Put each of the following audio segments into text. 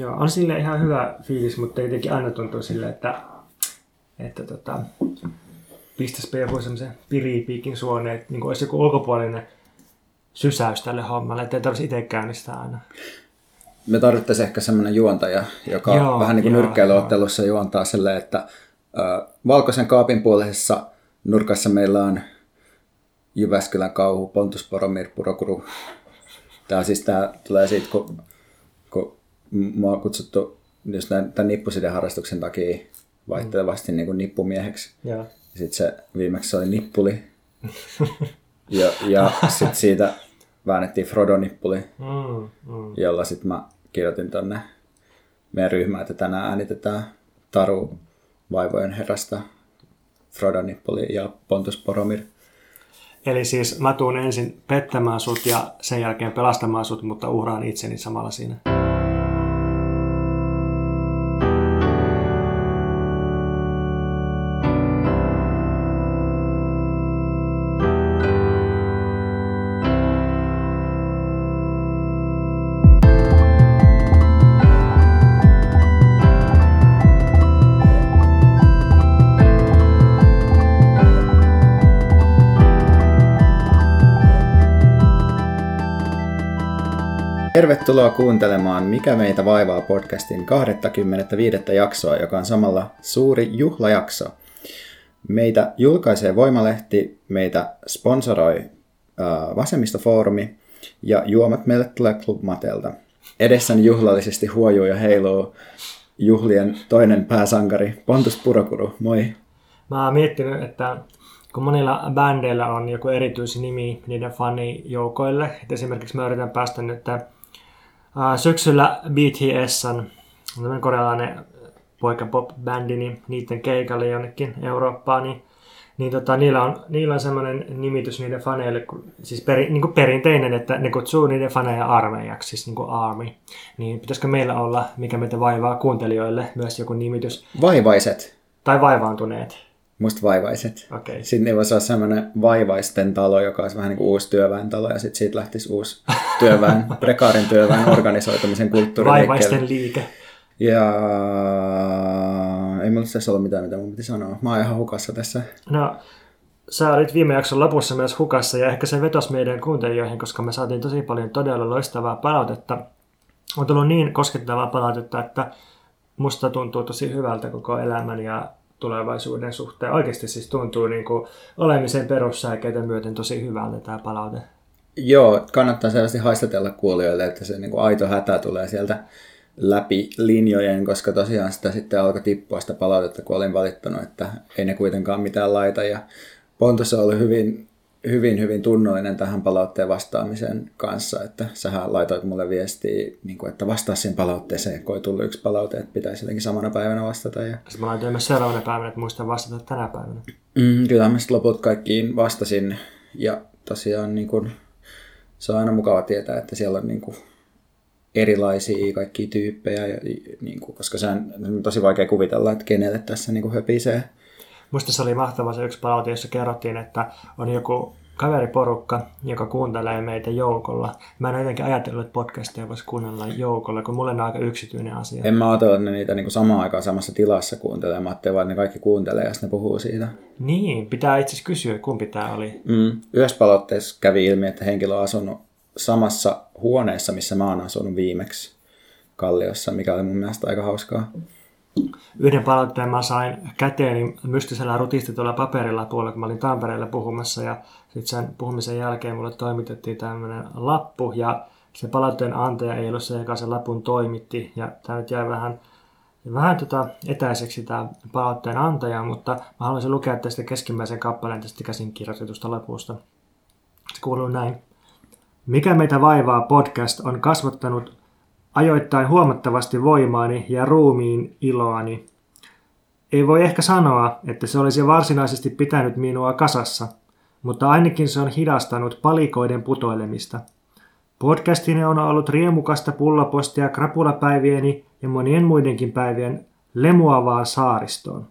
Joo, on sille ihan hyvä fiilis, mutta jotenkin aina tuntuu sille, että, että tota, pistäisi joku semmoisen piripiikin suoneen, että niin olisi joku ulkopuolinen sysäys tälle hommalle, ettei tarvitsisi itse käynnistää aina. Me tarvittaisiin ehkä semmoinen juontaja, joka joo, vähän niin kuin nyrkkeilyottelussa juontaa silleen, että äh, valkoisen kaapin puolisessa nurkassa meillä on Jyväskylän kauhu, Pontus Poromir, Purokuru. Tämä siis tämä tulee siitä, kun, kun mua on kutsuttu just tämän nippusiden harrastuksen takia vaihtelevasti mm. niin kuin nippumieheksi. Ja. Sitten se viimeksi oli nippuli. ja ja sitten siitä väännettiin Frodo-nippuli, mm, mm. jolla sitten mä kirjoitin tonne meidän ryhmään, että tänään äänitetään Taru vaivojen herrasta, Frodo-nippuli ja Pontus Poromir. Eli siis mä tuun ensin pettämään sut ja sen jälkeen pelastamaan sut, mutta uhraan itseni samalla siinä. Tervetuloa kuuntelemaan Mikä meitä vaivaa podcastin 25. jaksoa, joka on samalla suuri juhlajakso. Meitä julkaisee Voimalehti, meitä sponsoroi äh, Vasemmistofoorumi ja juomat meille tulee Club Matelta. Edessäni juhlallisesti huojuu ja heiluu juhlien toinen pääsankari Pontus Purokuru. Moi! Mä oon miettinyt, että kun monilla bändeillä on joku nimi niiden fanijoukoille, että esimerkiksi mä yritän päästä nyt syksyllä BTS on tämmöinen korealainen poika pop-bändi, niin niiden keikalle jonnekin Eurooppaan, niin, niin tota, niillä, on, niillä on semmoinen nimitys niiden faneille, siis peri, niin kuin perinteinen, että ne kutsuu niiden faneja armeijaksi, siis niin kuin army. Niin pitäisikö meillä olla, mikä meitä vaivaa kuuntelijoille, myös joku nimitys? Vaivaiset. Tai vaivaantuneet. Musta vaivaiset. Okay. Sitten voisi olla semmoinen vaivaisten talo, joka olisi vähän niin kuin uusi työväentalo, ja sitten siitä lähtisi uusi työväen, prekaarin työväen organisoitumisen kulttuuri. Vaivaisten liike. Ja ei mulla tässä ollut mitään, mitä mun piti sanoa. Mä oon ihan hukassa tässä. No, sä olit viime jakson lopussa myös hukassa, ja ehkä se vetosi meidän kuuntelijoihin, koska me saatiin tosi paljon todella loistavaa palautetta. On tullut niin koskettavaa palautetta, että musta tuntuu tosi hyvältä koko elämän ja tulevaisuuden suhteen. Oikeasti siis tuntuu niin kuin olemisen perussääkeitä myöten tosi hyvältä tämä palaute. Joo, kannattaa selvästi haistatella kuulijoille, että se niin kuin aito hätä tulee sieltä läpi linjojen, koska tosiaan sitä sitten alkoi tippua sitä palautetta, kun olin valittanut, että ei ne kuitenkaan mitään laita. Ja Pontus oli hyvin hyvin, hyvin tunnollinen tähän palautteen vastaamisen kanssa, että sähän laitoit mulle viestiä, niin kuin, että vastaa siihen palautteeseen, kun ei tullut yksi palaute, että pitäisi jotenkin samana päivänä vastata. Ja... Sitten mä laitoin myös seuraavana päivänä, että muistan vastata tänä päivänä. Mm, kyllä mä sitten loput kaikkiin vastasin ja tosiaan niin kuin, se on aina mukava tietää, että siellä on niin kuin, erilaisia kaikkia tyyppejä, ja, niin kuin, koska se on tosi vaikea kuvitella, että kenelle tässä niin kuin höpisee Musta se oli mahtava se yksi palaute, jossa kerrottiin, että on joku kaveriporukka, joka kuuntelee meitä joukolla. Mä en jotenkin ajatellut, että podcastia voisi kuunnella joukolla, kun mulle on aika yksityinen asia. En mä ajatellut, että ne niitä niin samaan aikaan samassa tilassa kuuntelee. Mä ajattelin vaan, ne kaikki kuuntelee ja sitten ne puhuu siitä. Niin, pitää itse asiassa kysyä, kumpi tämä oli. Mm. Yhdessä palautteessa kävi ilmi, että henkilö on asunut samassa huoneessa, missä mä oon asunut viimeksi Kalliossa, mikä oli mun mielestä aika hauskaa. Yhden palautteen mä sain käteeni mystisellä rutistetulla paperilla tuolla, kun mä olin Tampereella puhumassa ja sitten sen puhumisen jälkeen mulle toimitettiin tämmöinen lappu ja se palautteen antaja ei ollut se, joka sen lapun toimitti ja tämä nyt jäi vähän, vähän tota etäiseksi tämä palautteen antaja, mutta mä haluaisin lukea tästä keskimmäisen kappaleen tästä käsin kirjoitetusta lapusta. Se kuuluu näin. Mikä meitä vaivaa podcast on kasvattanut ajoittain huomattavasti voimaani ja ruumiin iloani. Ei voi ehkä sanoa, että se olisi varsinaisesti pitänyt minua kasassa, mutta ainakin se on hidastanut palikoiden putoilemista. Podcastini on ollut riemukasta pullapostia krapulapäivieni ja monien muidenkin päivien lemuavaan saaristoon.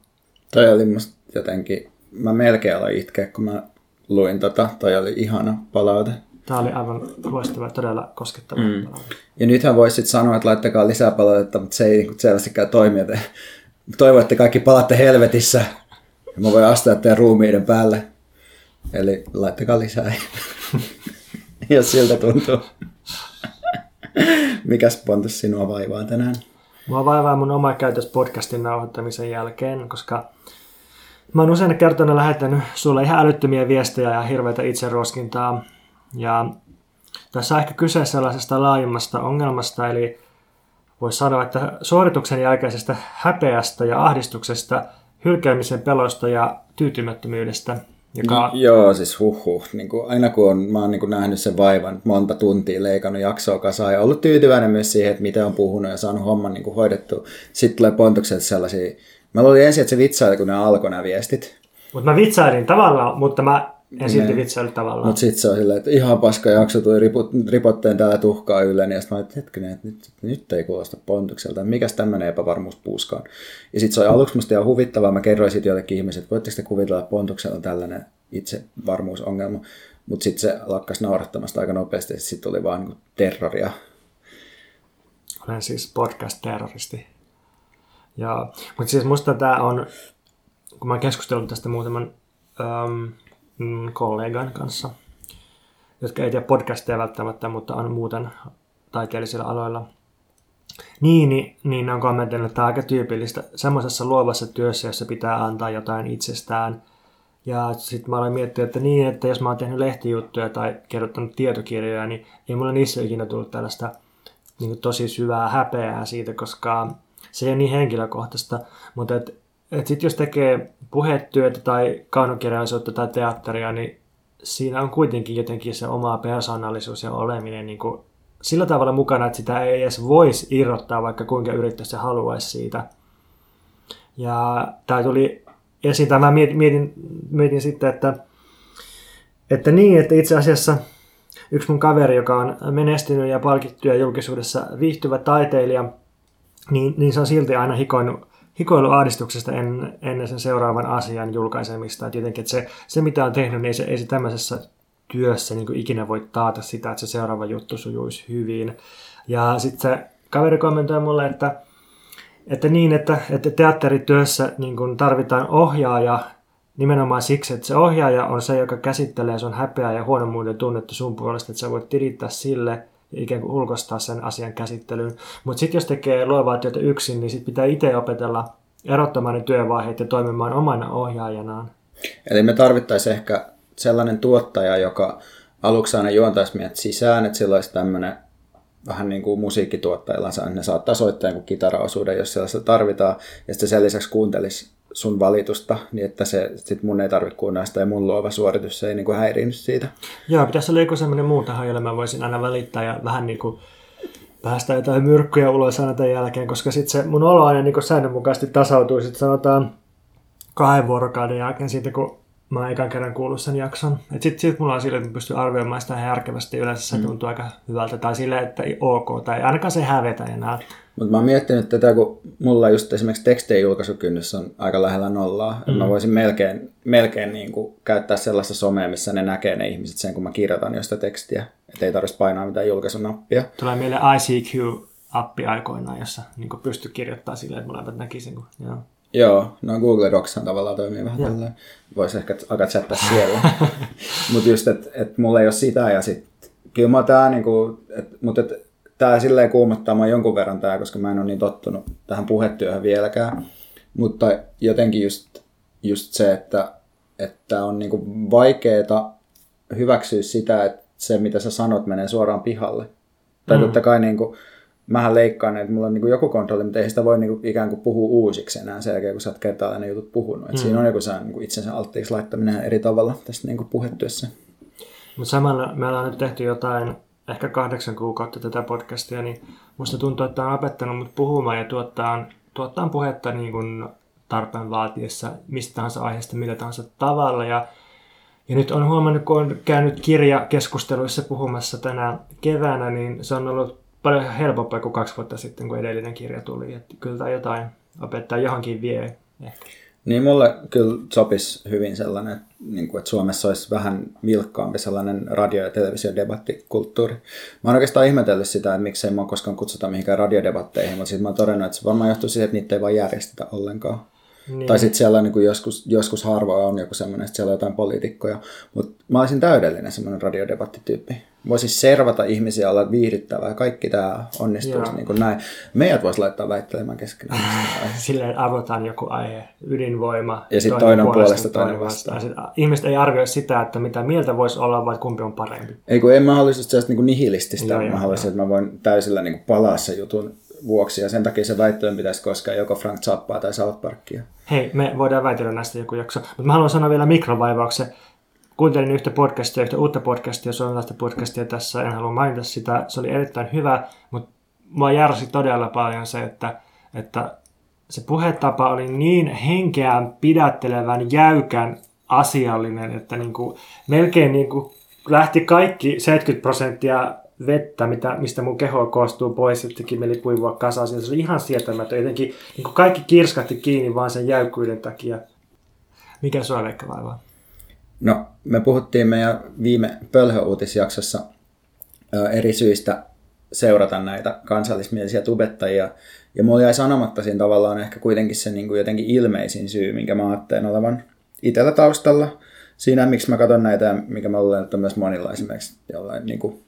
Toi oli musta jotenkin, mä melkein aloin itkeä, kun mä luin tota, toi oli ihana palaute. Tämä oli aivan loistava, todella koskettava mm. Ja nythän voisit sanoa, että laittakaa lisää palautetta, mutta se ei niin selvästikään toimi. Joten toivon, että kaikki palatte helvetissä. Ja mä voin astua teidän ruumiiden päälle. Eli laittakaa lisää, jos siltä tuntuu. Mikäs Pontus sinua vaivaa tänään? Mua vaivaa mun oma käytös podcastin nauhoittamisen jälkeen, koska mä oon usein kertona lähettänyt sulle ihan älyttömiä viestejä ja hirveitä itseroskintaa. Ja tässä on ehkä kyse sellaisesta laajemmasta ongelmasta, eli voisi sanoa, että suorituksen jälkeisestä häpeästä ja ahdistuksesta, hylkäämisen pelosta ja tyytymättömyydestä – joka... Joo, siis huhhuh. Niin kuin, aina kun on, mä oon niin kuin nähnyt sen vaivan, monta tuntia leikannut jaksoa kasaan ja ollut tyytyväinen myös siihen, että miten on puhunut ja saanut homman niin kuin hoidettu. Sitten tulee pontukset sellaisia. Mä luulin ensin, että se vitsaili, kun ne alkoi nämä viestit. Mutta mä vitsailin tavallaan, mutta mä en silti vitsailla tavallaan. Mutta sitten se on silleen, että ihan paska jakso tuli ripot, ripotteen täällä tuhkaa ylle, niin sitten mä että hetkinen, että nyt, nyt ei kuulosta pontukselta, mikäs tämmöinen epävarmuus puuskaan. Ja sitten se oli aluksi musta ihan huvittavaa, mä kerroin sitten joillekin ihmisille, että voitteko te kuvitella, että pontuksella tällainen itsevarmuusongelma. Mutta sitten se lakkas naurattamasta aika nopeasti, ja sitten tuli vaan niin terroria. Olen siis podcast-terroristi. Ja, mutta siis musta tämä on, kun mä oon keskustellut tästä muutaman mm, kollegan kanssa, jotka ei tee podcasteja välttämättä, mutta on muuten taiteellisilla aloilla. Niin, niin, niin ne on kommentoinut, että tämä on aika tyypillistä semmoisessa luovassa työssä, jossa pitää antaa jotain itsestään. Ja sitten mä olen miettinyt, että niin, että jos mä oon tehnyt lehtijuttuja tai kirjoittanut tietokirjoja, niin ei mulla niissä ikinä tullut tällaista niin tosi syvää häpeää siitä, koska se ei ole niin henkilökohtaista. Mutta et sitten jos tekee puhetyötä tai kaunokirjallisuutta tai teatteria, niin siinä on kuitenkin jotenkin se oma persoonallisuus ja oleminen niin kuin sillä tavalla mukana, että sitä ei edes voisi irrottaa, vaikka kuinka yrittäisi ja haluaisi siitä. Ja tämä tuli esiin, tai mä mietin, mietin, mietin sitten, että, että niin, että itse asiassa yksi mun kaveri, joka on menestynyt ja palkittu ja julkisuudessa viihtyvä taiteilija, niin, niin se on silti aina hikoinut hikoiluahdistuksesta en, ennen sen seuraavan asian julkaisemista. Että jotenkin, että se, se, mitä on tehnyt, niin ei se, ei se tämmöisessä työssä niin ikinä voi taata sitä, että se seuraava juttu sujuisi hyvin. Ja sitten se kaveri kommentoi mulle, että, että niin, että, että teatterityössä niin kun tarvitaan ohjaaja nimenomaan siksi, että se ohjaaja on se, joka käsittelee sun häpeää ja huonommuuden tunnetta sun puolesta, että sä voit tilittää sille – ikään kuin ulkoistaa sen asian käsittelyyn. Mutta sitten jos tekee luovaa työtä yksin, niin sitten pitää itse opetella erottamaan ne työvaiheet ja toimimaan omana ohjaajanaan. Eli me tarvittaisiin ehkä sellainen tuottaja, joka aluksi aina juontaisi meidät sisään, että sillä olisi tämmöinen vähän niin kuin musiikkituottajilla, ne saattaa soittaa jonkun kitaraosuuden, jos sellaista tarvitaan, ja sitten sen lisäksi kuuntelisi sun valitusta, niin että se, sit mun ei tarvitse kuunnella sitä ja mun luova suoritus se ei niin kuin siitä. Joo, pitäisi olla joku semmoinen muu taho, jolle mä voisin aina välittää ja vähän niin kuin päästä jotain myrkkyjä ulos aina tämän jälkeen, koska sitten se mun olo aina niin säännönmukaisesti tasautuu, sitten sanotaan kahden vuorokauden jälkeen siitä, kun mä oon ekan kerran kuullut sen jakson. Sitten sit mulla on sille, että pystyn arvioimaan sitä järkevästi. Yleensä se mm. tuntuu aika hyvältä. Tai sille, että ei ok. Tai ainakaan se hävetä enää. Mutta mä oon miettinyt tätä, kun mulla just esimerkiksi tekstien julkaisukynnys on aika lähellä nollaa. Mm. Mä voisin melkein, melkein niin kuin käyttää sellaista somea, missä ne näkee ne ihmiset sen, kun mä kirjoitan josta tekstiä. Että ei tarvitsisi painaa mitään julkaisunappia. Tulee meille ICQ-appi aikoinaan, jossa niin pystyy kirjoittamaan silleen, että molemmat näkisin. Kun, joo. Joo, no Google Docs tavallaan toimii vähän tällä. Voisi ehkä alkaa chattaa siellä. mutta just, että et mulla ei ole sitä ja sitten kyllä mä tää niinku, et, mutta et, tää silleen kuumottaa mä jonkun verran tää, koska mä en ole niin tottunut tähän puhetyöhön vieläkään. Mutta jotenkin just, just se, että, että on niinku vaikeeta hyväksyä sitä, että se mitä sä sanot menee suoraan pihalle. Tai mm. totta kai niinku, mähän leikkaan, että mulla on niin kuin joku kontrolli, mutta ei sitä voi niin kuin ikään kuin puhua uusiksi enää sen jälkeen, kun sä oot kertaalleen ne jutut puhunut. Mm. Siinä on joku se niin kuin itsensä alttiiksi laittaminen eri tavalla tästä niin kuin puhetyössä. Mutta samalla me ollaan nyt tehty jotain, ehkä kahdeksan kuukautta tätä podcastia, niin musta tuntuu, että on opettanut mut puhumaan ja tuottaa, tuottaa puhetta niin kuin tarpeen vaatiessa mistä tahansa aiheesta, millä tahansa tavalla. Ja, ja nyt on huomannut, kun on käynyt kirjakeskusteluissa puhumassa tänä keväänä, niin se on ollut paljon helpompaa kuin kaksi vuotta sitten, kun edellinen kirja tuli. Että kyllä tämä jotain opettaa johonkin vie ehkä. Niin mulle kyllä sopisi hyvin sellainen, että, niin kuin, että Suomessa olisi vähän vilkkaampi sellainen radio- ja televisiodebattikulttuuri. Mä oon oikeastaan ihmetellyt sitä, että miksei mua koskaan kutsuta mihinkään radiodebatteihin, mutta sitten mä oon todennut, että se varmaan johtuu siitä, että niitä ei vaan järjestetä ollenkaan. Niin. Tai sitten siellä niin kuin joskus, joskus harvoin on joku semmoinen, että siellä on jotain poliitikkoja. Mutta mä olisin täydellinen semmoinen radiodebattityyppi. Voisi servata ihmisiä, olla viihdyttävää ja kaikki tämä onnistuisi niin kuin näin. Meidät voisi laittaa väittelemään keskenään. Silleen avotaan joku aihe, ydinvoima. Ja sitten toinen, toinen puolesta, toinen vastaan. vastaan. ihmiset ei arvioi sitä, että mitä mieltä voisi olla, vai kumpi on parempi. Ei kun en mä haluaisi sellaista niin nihilististä. Joo, mä haluaisin, että mä voin täysillä niin palaa se jutun vuoksi, ja sen takia se väittöön pitäisi koskea joko Frank Zappaa tai South Parkia. Hei, me voidaan väitellä näistä joku jakso, mutta mä haluan sanoa vielä mikrovaivauksen. Kuuntelin yhtä podcastia, yhtä uutta podcastia, suomalaista podcastia tässä, en halua mainita sitä, se oli erittäin hyvä, mutta mua järsi todella paljon se, että, että se puhetapa oli niin henkeään pidättelevän, jäykän, asiallinen, että niin kuin, melkein niin kuin lähti kaikki 70 prosenttia vettä, mitä, mistä mun keho koostuu pois, että teki mieli kuivua kasaan. Se oli ihan sietämätön. Jotenkin niin kuin kaikki kirskatti kiinni vaan sen jäykkyyden takia. Mikä sua Veikka vaivaa? No, me puhuttiin meidän viime pölhöuutisjaksossa eri syistä seurata näitä kansallismielisiä tubettajia. Ja mulla jäi sanomatta siinä tavallaan ehkä kuitenkin se niin kuin jotenkin ilmeisin syy, minkä mä ajattelen olevan itsellä taustalla. Siinä, miksi mä katson näitä, mikä mä luulen, että myös monilla esimerkiksi jollain niin kuin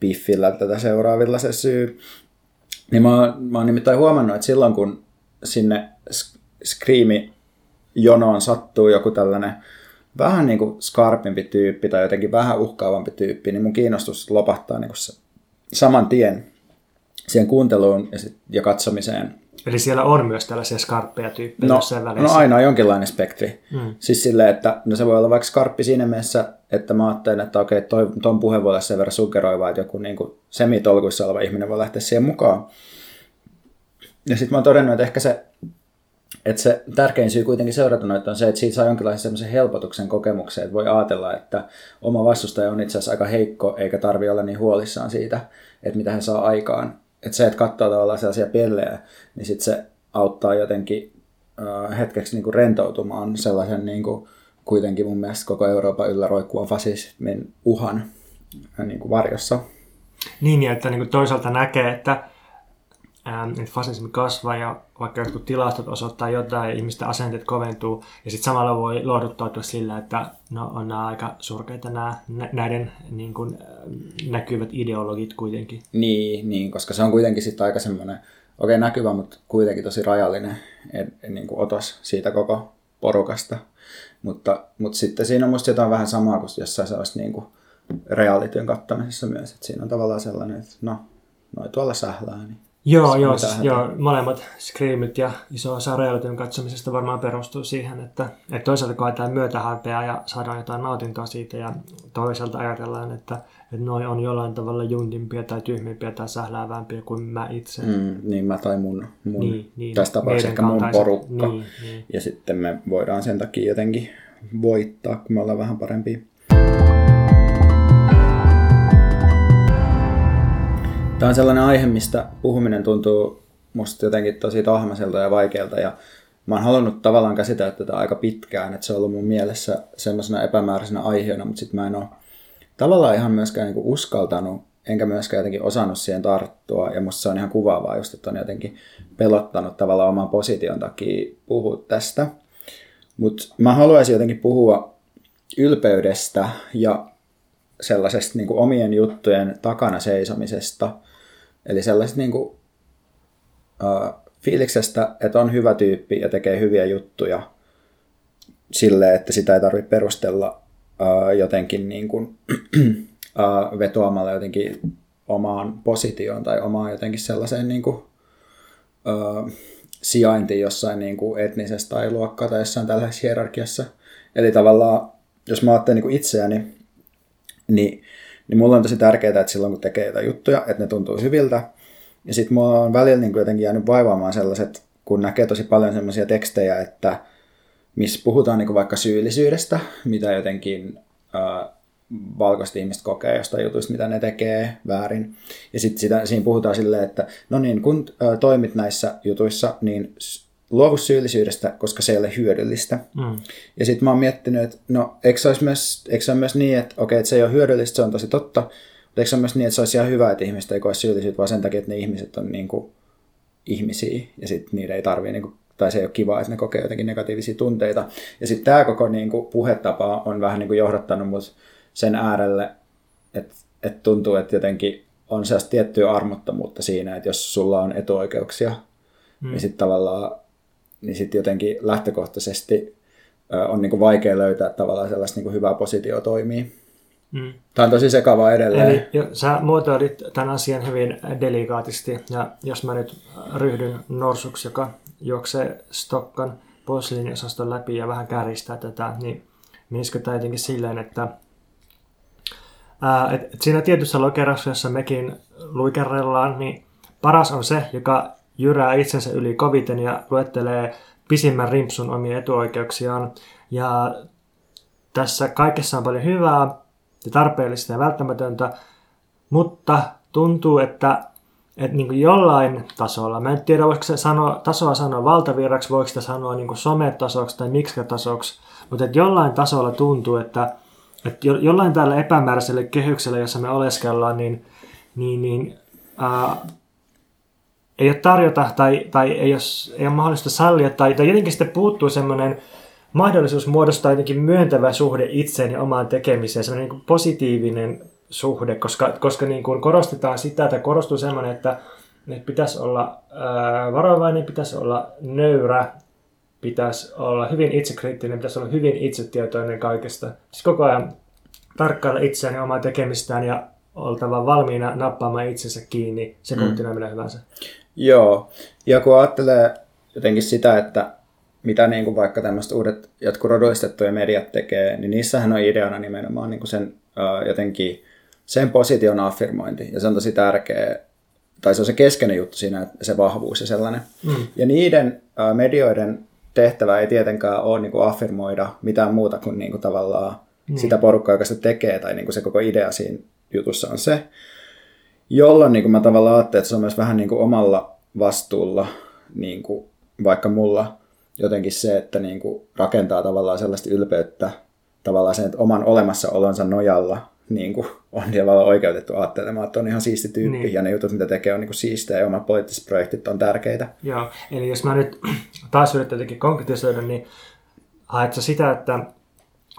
piffillä tätä seuraavilla se syy. Niin mä, mä oon nimittäin huomannut, että silloin kun sinne Screami jonoon sattuu joku tällainen vähän niin kuin skarpimpi tyyppi tai jotenkin vähän uhkaavampi tyyppi, niin mun kiinnostus lopahtaa niin kuin se saman tien siihen kuunteluun ja, sit, ja katsomiseen. Eli siellä on myös tällaisia skarppeja tyyppejä no, jossain välissä? No aina on jonkinlainen spektri. Mm. Siis silleen, että no se voi olla vaikka skarppi siinä mielessä, että mä ajattelen, että okei, toi, ton puhe voi olla sen verran suggeroiva, että joku niin kuin semitolkuissa oleva ihminen voi lähteä siihen mukaan. Ja sitten mä oon todennut, että ehkä se, että se tärkein syy kuitenkin seurata noita on se, että siitä saa jonkinlaisen semmoisen helpotuksen kokemuksen, että voi ajatella, että oma vastustaja on itse asiassa aika heikko, eikä tarvi olla niin huolissaan siitä, että mitä hän saa aikaan että se, että katsoo tavallaan sellaisia pellejä, niin sitten se auttaa jotenkin äh, hetkeksi niin kuin rentoutumaan sellaisen niin kuin, kuitenkin mun mielestä koko Euroopan yllä roikkuvan fasismin uhan äh, niin kuin varjossa. Niin, ja että niin kuin toisaalta näkee, että että fasismi kasvaa ja vaikka jotkut tilastot osoittaa jotain ja ihmisten asenteet koventuu ja sitten samalla voi lohduttautua sillä, että no, on nämä aika surkeita nämä, näiden niin kuin, äh, näkyvät ideologit kuitenkin. Niin, niin, koska se on kuitenkin sitten aika semmoinen, okei okay, näkyvä, mutta kuitenkin tosi rajallinen en, en, niin kuin otos siitä koko porukasta. Mutta, mutta sitten siinä on musta jotain vähän samaa kuin jossain sellaista niin kuin kattamisessa myös, että siinä on tavallaan sellainen, että no, noi tuolla sählää, niin Joo, joo, siis, joo, molemmat Screamit ja iso osa realityn katsomisesta varmaan perustuu siihen, että, että toisaalta koetaan myötäharpeaa ja saadaan jotain nautintoa siitä ja toisaalta ajatellaan, että, että noi on jollain tavalla juntimpia tai tyhmimpiä tai sähläävämpiä kuin mä itse. Mm, niin mä tai mun, mun niin, niin, tässä tapauksessa ehkä mun porukka. Niin, niin. Ja sitten me voidaan sen takia jotenkin voittaa, kun me ollaan vähän parempia. Tämä on sellainen aihe, mistä puhuminen tuntuu musta jotenkin tosi tahmaselta ja vaikealta ja mä oon halunnut tavallaan käsitellä tätä aika pitkään, että se on ollut mun mielessä semmoisena epämääräisenä aiheena, mutta sitten mä en ole tavallaan ihan myöskään niinku uskaltanut, enkä myöskään jotenkin osannut siihen tarttua ja musta se on ihan kuvaavaa just, että on jotenkin pelottanut tavallaan oman position takia puhua tästä. Mutta mä haluaisin jotenkin puhua ylpeydestä ja sellaisesta niin kuin omien juttujen takana seisomisesta – Eli sellaisesta niin kuin, uh, fiiliksestä, että on hyvä tyyppi ja tekee hyviä juttuja sille, että sitä ei tarvitse perustella uh, jotenkin niin kuin, uh, vetoamalla jotenkin omaan positioon tai omaan jotenkin sellaiseen niin kuin, uh, sijaintiin jossain niin kuin etnisessä tai luokka tai jossain tällaisessa hierarkiassa. Eli tavallaan, jos mä ajattelen niin itseäni, niin niin mulla on tosi tärkeää, että silloin kun tekee jotain juttuja, että ne tuntuu hyviltä. Ja sitten mulla on välillä niin jotenkin jäänyt vaivaamaan sellaiset, kun näkee tosi paljon sellaisia tekstejä, että missä puhutaan niin vaikka syyllisyydestä, mitä jotenkin äh, valkoiset ihmiset kokee jostain jutuista, mitä ne tekee väärin. Ja sitten siinä puhutaan silleen, että no niin, kun äh, toimit näissä jutuissa, niin luovu syyllisyydestä, koska se ei ole hyödyllistä. Mm. Ja sitten mä oon miettinyt, että no, eikö se, olisi myös, eikö se ole myös niin, että okei, että se ei ole hyödyllistä, se on tosi totta, mutta eikö se ole myös niin, että se olisi ihan hyvä, että ihmiset ei koe syyllisyyttä, vaan sen takia, että ne ihmiset on niin kuin ihmisiä, ja sitten niitä ei tarvitse, niin kuin, tai se ei ole kiva, että ne kokee jotenkin negatiivisia tunteita. Ja sitten tämä koko niin kuin, puhetapa on vähän niin kuin johdattanut mut sen äärelle, että, että tuntuu, että jotenkin on sellaista tiettyä armottomuutta siinä, että jos sulla on etuoikeuksia, mm. niin sitten tavallaan niin sitten jotenkin lähtökohtaisesti on niin kuin vaikea löytää tavallaan sellaista niin kuin hyvää positio toimii. Mm. Tämä on tosi sekavaa edelleen. Eli jo, sä muotoilit tämän asian hyvin delikaatisti, ja jos mä nyt ryhdyn norsuksi, joka juoksee Stokkan posliiniosaston läpi ja vähän käristää tätä, niin menisikö tämä jotenkin silleen, että ää, et, et siinä tietyssä lokerassa, jossa mekin luikerrellaan, niin paras on se, joka jyrää itsensä yli koviten ja luettelee pisimmän rimpsun omia etuoikeuksiaan. Ja tässä kaikessa on paljon hyvää ja tarpeellista ja välttämätöntä, mutta tuntuu, että, että niin kuin jollain tasolla, mä en tiedä voiko se sanoa, tasoa sanoa valtavirraksi, voiko sitä sanoa niin kuin sometasoksi tai miksi tasoksi, mutta että jollain tasolla tuntuu, että, että jollain tällä epämääräisellä kehyksellä, jossa me oleskellaan, niin, niin, niin ää, ei ole tarjota tai, tai ei, ole, ei ole mahdollista sallia tai, tai jotenkin sitten puuttuu semmoinen mahdollisuus muodostaa jotenkin myöntävä suhde itseen ja omaan tekemiseen, semmoinen niin positiivinen suhde, koska, koska niin kuin korostetaan sitä, että korostuu semmoinen, että, että pitäisi olla ää, varovainen, pitäisi olla nöyrä, pitäisi olla hyvin itsekriittinen, pitäisi olla hyvin itsetietoinen kaikesta. Siis koko ajan tarkkailla itseään ja omaa tekemistään ja oltava valmiina nappaamaan itsensä kiinni sekuntina mm. millä hyvänsä. Joo, ja kun ajattelee jotenkin sitä, että mitä niin kuin vaikka tämmöiset uudet jotkut rodullistettuja mediat tekee, niin niissähän on ideana nimenomaan niin kuin sen uh, jotenkin sen position affirmointi, ja se on tosi tärkeä, tai se on se keskeinen juttu siinä, että se vahvuus ja sellainen. Mm. Ja niiden uh, medioiden tehtävä ei tietenkään ole niin kuin affirmoida mitään muuta kuin, niin kuin tavallaan mm. sitä porukkaa, joka sitä tekee, tai niin kuin se koko idea siinä jutussa on se, jolloin niin kuin mä tavallaan ajattelen, että se on myös vähän niin kuin omalla vastuulla, niin kuin vaikka mulla jotenkin se, että niin kuin rakentaa tavallaan sellaista ylpeyttä tavallaan sen, että oman olemassaolonsa nojalla niin kuin on tavallaan oikeutettu ajattelemaan, että on ihan siisti tyyppi niin. ja ne jutut, mitä tekee, on niin kuin siistejä ja omat poliittiset projektit on tärkeitä. Joo, eli jos mä nyt taas yritän jotenkin konkretisoida, niin haet sitä, että,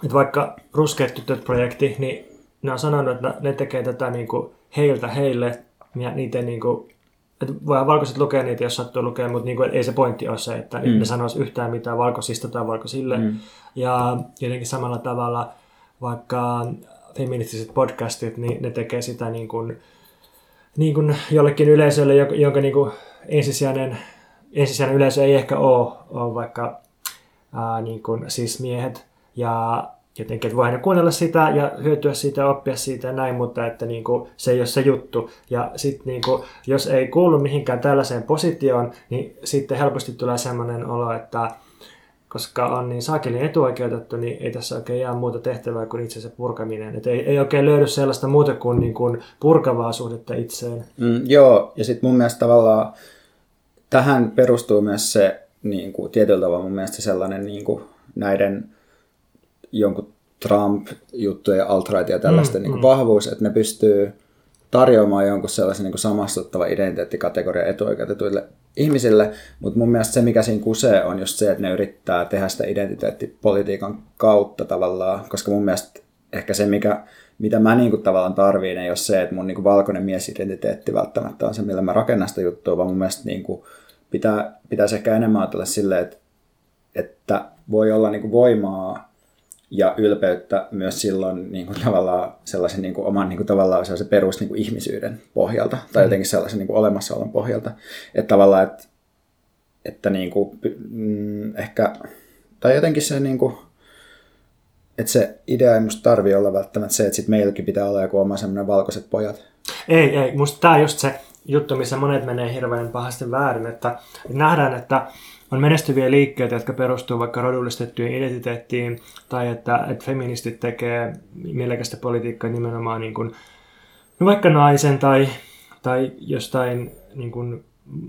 että vaikka Ruskeat tytöt-projekti, niin ne on sanonut, että ne tekee tätä niin kuin heiltä heille ja niiden niin kuin, että voidaan valkoiset lukea niitä, jos sattuu lukea, mutta niin kuin, ei se pointti ole se, että mm. ne sanoisi yhtään mitään valkoisista tai valkoisille. Mm. Ja jotenkin samalla tavalla vaikka feministiset podcastit, niin ne tekee sitä niin kuin, niin kuin jollekin yleisölle, jonka niin kuin ensisijainen, ensisijainen yleisö ei ehkä ole, ole vaikka ää, niin kuin, siis miehet. Ja jotenkin, että voihan ne kuunnella sitä ja hyötyä siitä oppia siitä ja näin, mutta että niin kuin, se ei ole se juttu. Ja sitten niin jos ei kuulu mihinkään tällaiseen positioon, niin sitten helposti tulee sellainen olo, että koska on niin saakelin etuoikeutettu, niin ei tässä oikein jää muuta tehtävää kuin itsensä purkaminen. Että ei, ei oikein löydy sellaista muuta kuin, niin kuin purkavaa suhdetta itseen. Mm, joo, ja sitten mun mielestä tavallaan tähän perustuu myös se niin kuin, tietyllä tavalla mun mielestä sellainen niin kuin, näiden jonkun Trump-juttuja ja alt ja tällaisten mm, niin kuin mm. vahvuus, että ne pystyy tarjoamaan jonkun sellaisen niin kuin samastuttava identiteettikategoria etuoikeutetuille ihmisille, mutta mun mielestä se, mikä siinä kusee, on just se, että ne yrittää tehdä sitä identiteettipolitiikan kautta tavallaan, koska mun mielestä ehkä se, mikä, mitä mä niin kuin tavallaan tarviin, ei ole se, että mun niin kuin valkoinen miesidentiteetti välttämättä on se, millä mä rakennan sitä juttua, vaan mun mielestä niin kuin pitää, pitäisi ehkä enemmän ajatella silleen, että, että voi olla niin kuin voimaa ja ylpeyttä myös silloin niin kuin tavallaan sellaisen niin kuin oman niin kuin tavallaan sellaisen perus niin kuin ihmisyyden pohjalta tai mm. jotenkin sellaisen niin kuin olemassaolon pohjalta. Että tavallaan, että, että niin kuin, mm, ehkä, tai jotenkin se niin kuin, että se idea ei musta tarvi olla välttämättä se, että sit meilläkin pitää olla joku oma semmoinen valkoiset pojat. Ei, ei. Musta tämä on just se juttu, missä monet menee hirveän pahasti väärin, että nähdään, että on menestyviä liikkeitä, jotka perustuu vaikka rodullistettujen identiteettiin, tai että, että feministit tekee mielekästä politiikkaa nimenomaan niin kuin, no vaikka naisen tai, tai jostain niin kuin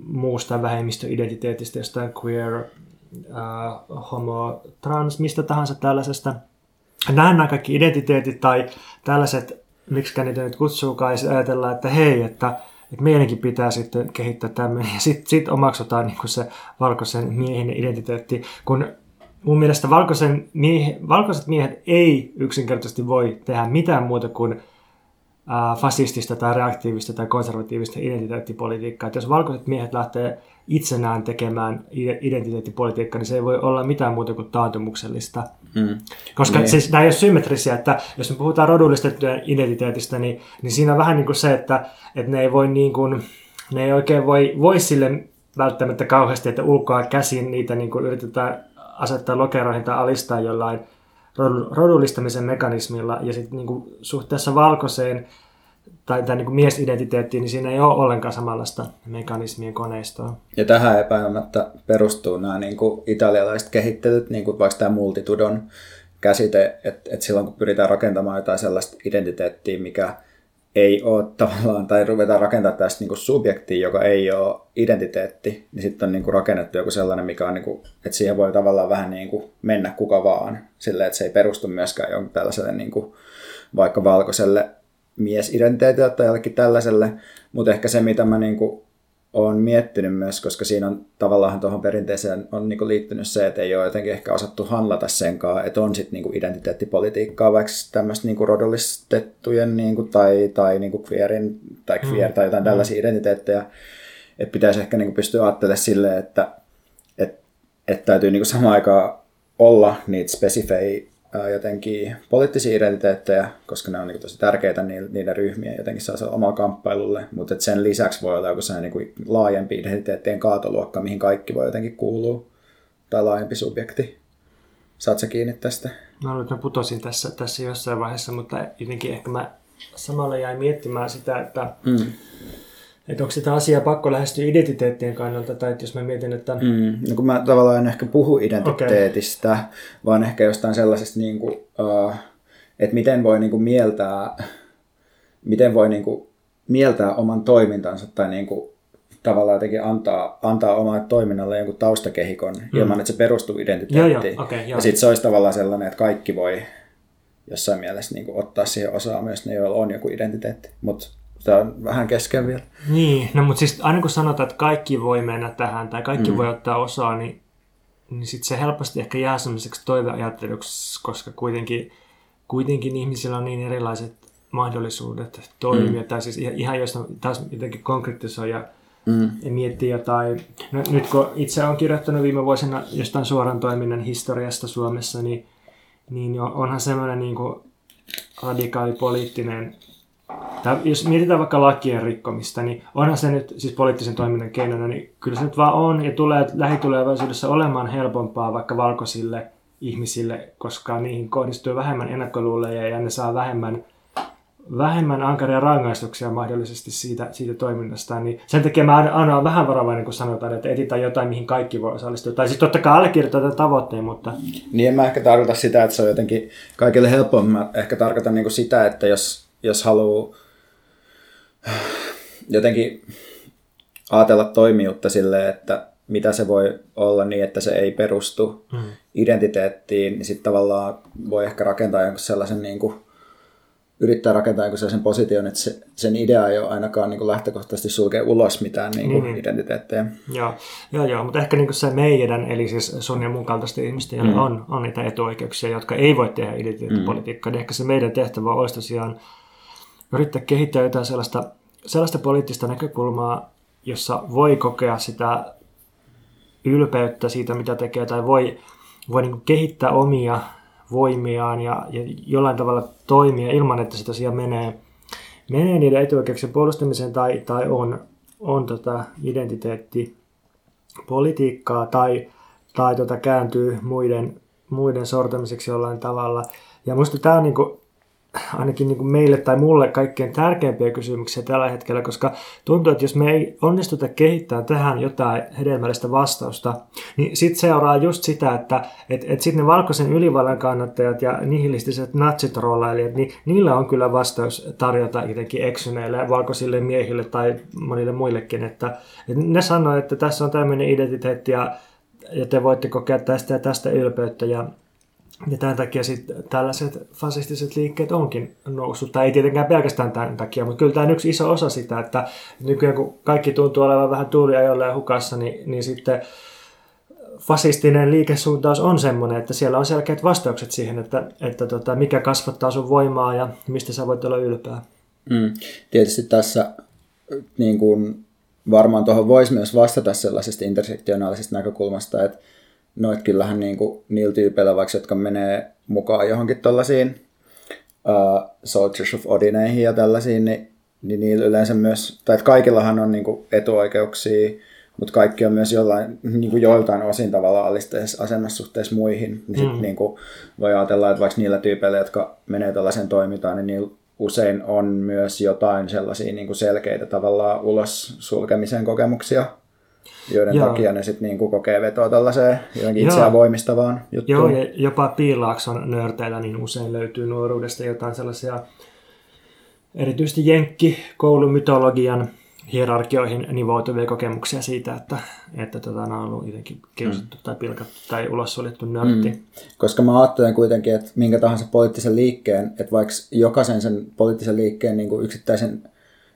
muusta vähemmistöidentiteetistä, jostain queer, äh, homo, trans, mistä tahansa tällaisesta. Nämä kaikki identiteetit tai tällaiset, miksi niitä nyt kutsuukaan, ja ajatellaan, että hei, että, että meidänkin pitää sitten kehittää tämmöinen, ja sitten sit omaksutaan niin se valkoisen miehen identiteetti, kun mun mielestä valkoisen miehe, valkoiset miehet ei yksinkertaisesti voi tehdä mitään muuta kuin fasistista tai reaktiivista tai konservatiivista identiteettipolitiikkaa. Että jos valkoiset miehet lähtee itsenään tekemään identiteettipolitiikkaa, niin se ei voi olla mitään muuta kuin taantumuksellista. Mm. Koska niin. siis nämä ei ole symmetrisiä, että jos me puhutaan rodullistettujen identiteetistä, niin, niin siinä on vähän niin kuin se, että, että ne ei voi niin kuin, ne ei oikein voi, voi sille välttämättä kauheasti, että ulkoa käsin niitä niin kuin yritetään asettaa lokeroihin tai alistaa jollain rodullistamisen mekanismilla ja sitten niin suhteessa valkoiseen tai, tai niin miesidentiteettiin, niin siinä ei ole ollenkaan samanlaista mekanismien koneistoa. Ja tähän epäilemättä perustuu nämä niin kuin italialaiset kehittelyt, niin kuin vaikka tämä multitudon käsite, että, että silloin kun pyritään rakentamaan jotain sellaista identiteettiä, mikä ei ole tavallaan, tai ruvetaan rakentamaan tästä niin subjektia, joka ei ole identiteetti, niin sitten on niin kuin rakennettu joku sellainen, mikä on, niin kuin, että siihen voi tavallaan vähän niin kuin mennä kuka vaan, silleen, että se ei perustu myöskään jonkun tällaiselle niin kuin, vaikka valkoiselle miesidentiteetille tai jollekin tällaiselle, mutta ehkä se, mitä mä niin kuin olen miettinyt myös, koska siinä on tavallaan tuohon perinteeseen on niinku liittynyt se, että ei ole jotenkin ehkä osattu handlata senkaan, että on sitten niinku identiteettipolitiikkaa, vaikka tämmöistä niinku rodollistettujen niinku, tai, tai niinku queerin tai queer mm. tai jotain mm. tällaisia identiteettejä, että pitäisi ehkä niinku pystyä ajattelemaan silleen, että et, et täytyy niinku samaan aikaan olla niitä spesifejä jotenkin poliittisia identiteettejä, koska ne on niin tosi tärkeitä niiden ryhmien jotenkin saa omalla kamppailulle, mutta sen lisäksi voi olla joku sellainen niin laajempi identiteettien kaatoluokka, mihin kaikki voi jotenkin kuulua, tai laajempi subjekti. Saat kiinni tästä? Mä luulen, että mä putosin tässä, tässä jossain vaiheessa, mutta jotenkin ehkä mä samalla jäin miettimään sitä, että mm että onko sitä asiaa pakko lähestyä identiteettien kannalta, tai että jos mä mietin, että... Mm, no kun mä tavallaan en ehkä puhu identiteetistä, okay. vaan ehkä jostain sellaisesta, niin kuin, uh, että miten voi niin kuin mieltää, miten voi niin kuin mieltää oman toimintansa, tai niin kuin, tavallaan jotenkin antaa, antaa omalle toiminnalle jonkun taustakehikon, mm. ilman että se perustuu identiteettiin. Joo, joo, okay, joo. Ja sitten se olisi tavallaan sellainen, että kaikki voi jossain mielessä niin kuin, ottaa siihen osaa myös ne, joilla on joku identiteetti. Mutta Tämä on vähän kesken vielä. Niin, no mutta siis aina kun sanotaan, että kaikki voi mennä tähän tai kaikki mm. voi ottaa osaa, niin, niin sitten se helposti ehkä jää semmoiseksi toiveajatteluksi, koska kuitenkin, kuitenkin ihmisillä on niin erilaiset mahdollisuudet toimia. Mm. Tai siis ihan jos taas jotenkin konkreettisoi ja mm. miettii jotain. No, nyt kun itse olen kirjoittanut viime vuosina jostain suoran toiminnan historiasta Suomessa, niin, niin onhan semmoinen niin kuin radikaali poliittinen tai jos mietitään vaikka lakien rikkomista, niin onhan se nyt siis poliittisen toiminnan keinona, niin kyllä se nyt vaan on ja tulee lähitulevaisuudessa olemaan helpompaa vaikka valkoisille ihmisille, koska niihin kohdistuu vähemmän ennakkoluuleja ja ne saa vähemmän, vähemmän ankaria rangaistuksia mahdollisesti siitä, siitä toiminnasta. Niin sen takia mä aina olen vähän varovainen, kun sanotaan, että etsitään jotain, mihin kaikki voi osallistua. Tai siis totta kai allekirjoittaa tämän tavoitteen, mutta... Niin en mä ehkä tarkoita sitä, että se on jotenkin kaikille helpompi. Mä ehkä tarkoitan niin sitä, että jos, jos haluaa jotenkin ajatella toimijuutta silleen, että mitä se voi olla niin, että se ei perustu mm. identiteettiin, niin sitten tavallaan voi ehkä rakentaa jonkun sellaisen niin kuin, yrittää rakentaa jonkun sellaisen position, että se, sen idea ei ole ainakaan niin kuin lähtökohtaisesti sulkea ulos mitään niin kuin mm. identiteettejä. Joo, joo, joo, mutta ehkä niin kuin se meidän, eli siis sun ja mun kaltaisten ihmisten, joilla mm. on, on niitä etuoikeuksia, jotka ei voi tehdä identiteettipolitiikkaa, mm. niin ehkä se meidän tehtävä olisi tosiaan yrittää kehittää jotain sellaista, sellaista poliittista näkökulmaa, jossa voi kokea sitä ylpeyttä siitä, mitä tekee, tai voi, voi niin kehittää omia voimiaan ja, ja jollain tavalla toimia ilman, että se tosiaan menee, menee niiden etuoikeuksien puolustamiseen tai, tai on, on tota identiteetti politiikkaa tai, tai tota kääntyy muiden, muiden sortamiseksi jollain tavalla. Ja minusta tämä on niin kuin, ainakin niin kuin meille tai mulle kaikkein tärkeimpiä kysymyksiä tällä hetkellä, koska tuntuu, että jos me ei onnistuta kehittämään tähän jotain hedelmällistä vastausta, niin sitten seuraa just sitä, että et, et sitten ne valkoisen ylivallan kannattajat ja nihilistiset natsitrollailijat, niin niillä on kyllä vastaus tarjota jotenkin eksyneille valkoisille miehille tai monille muillekin, että, että ne sanoo, että tässä on tämmöinen identiteetti ja, ja te voitte kokea tästä ja tästä ylpeyttä ja ja tämän takia sitten tällaiset fasistiset liikkeet onkin noussut. Tai ei tietenkään pelkästään tämän takia, mutta kyllä tämä on yksi iso osa sitä, että nykyään kun kaikki tuntuu olevan vähän tuulia ja hukassa, niin, niin sitten fasistinen liikesuuntaus on semmoinen, että siellä on selkeät vastaukset siihen, että, että tota, mikä kasvattaa sun voimaa ja mistä sä voit olla ylpeä. Mm. Tietysti tässä niin kuin, varmaan tuohon voisi myös vastata sellaisesta intersektionaalisesta näkökulmasta, että no et kyllähän niin kuin, niillä tyypeillä vaikka, jotka menee mukaan johonkin tällaisiin uh, Soldiers of Odineihin ja tällaisiin, niin, niin niillä yleensä myös, tai että kaikillahan on niin kuin, etuoikeuksia, mutta kaikki on myös jollain, niin kuin joiltain osin tavallaan alisteisessa asemassa suhteessa muihin. Niin sit, mm. niin kuin, voi ajatella, että vaikka niillä tyypeillä, jotka menee tällaisen toimintaan, niin niillä usein on myös jotain sellaisia niin kuin selkeitä tavallaan ulos sulkemisen kokemuksia joiden Joo. takia ne sitten niinku kokee vetoa tällaiseen jotenkin itseään voimistavaan juttuun. Joo, ja jopa piilaakson nörteillä niin usein löytyy nuoruudesta jotain sellaisia erityisesti jenkki koulumytologian hierarkioihin nivoutuvia kokemuksia siitä, että, että tota, on ollut jotenkin kiusattu mm. tai pilkattu tai ulos suljettu nörtti. Mm. Koska mä ajattelen kuitenkin, että minkä tahansa poliittisen liikkeen, että vaikka jokaisen sen poliittisen liikkeen niin kuin yksittäisen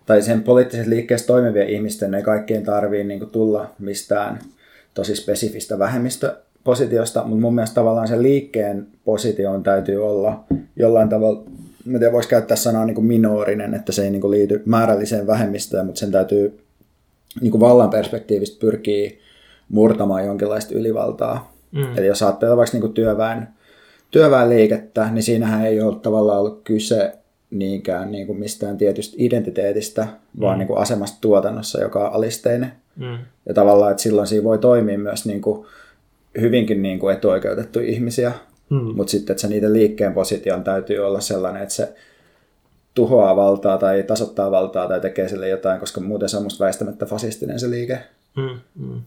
tai sen poliittisessa liikkeessä toimivien ihmisten ei kaikkien tarvii niin kuin, tulla mistään tosi spesifistä vähemmistöpositiosta, mutta mun mielestä tavallaan sen liikkeen position täytyy olla jollain tavalla, mä tiedän, voisi käyttää sanaa niin kuin minorinen, että se ei niin kuin, liity määrälliseen vähemmistöön, mutta sen täytyy niin kuin vallan perspektiivistä pyrkiä murtamaan jonkinlaista ylivaltaa. Mm. Eli jos ajattelee vaikka niin kuin työväen, työväenliikettä, niin siinähän ei ole tavallaan ollut kyse niinkään niin kuin mistään tietystä identiteetistä, mm. vaan niin kuin asemasta tuotannossa, joka on alisteinen. Mm. Ja tavallaan, että silloin siinä voi toimia myös niin kuin hyvinkin niin kuin etuoikeutettuja ihmisiä, mm. mutta sitten, että se niiden liikkeen position täytyy olla sellainen, että se tuhoaa valtaa tai tasoittaa valtaa tai tekee sille jotain, koska muuten se on musta väistämättä fasistinen se liike. Mm. Mm.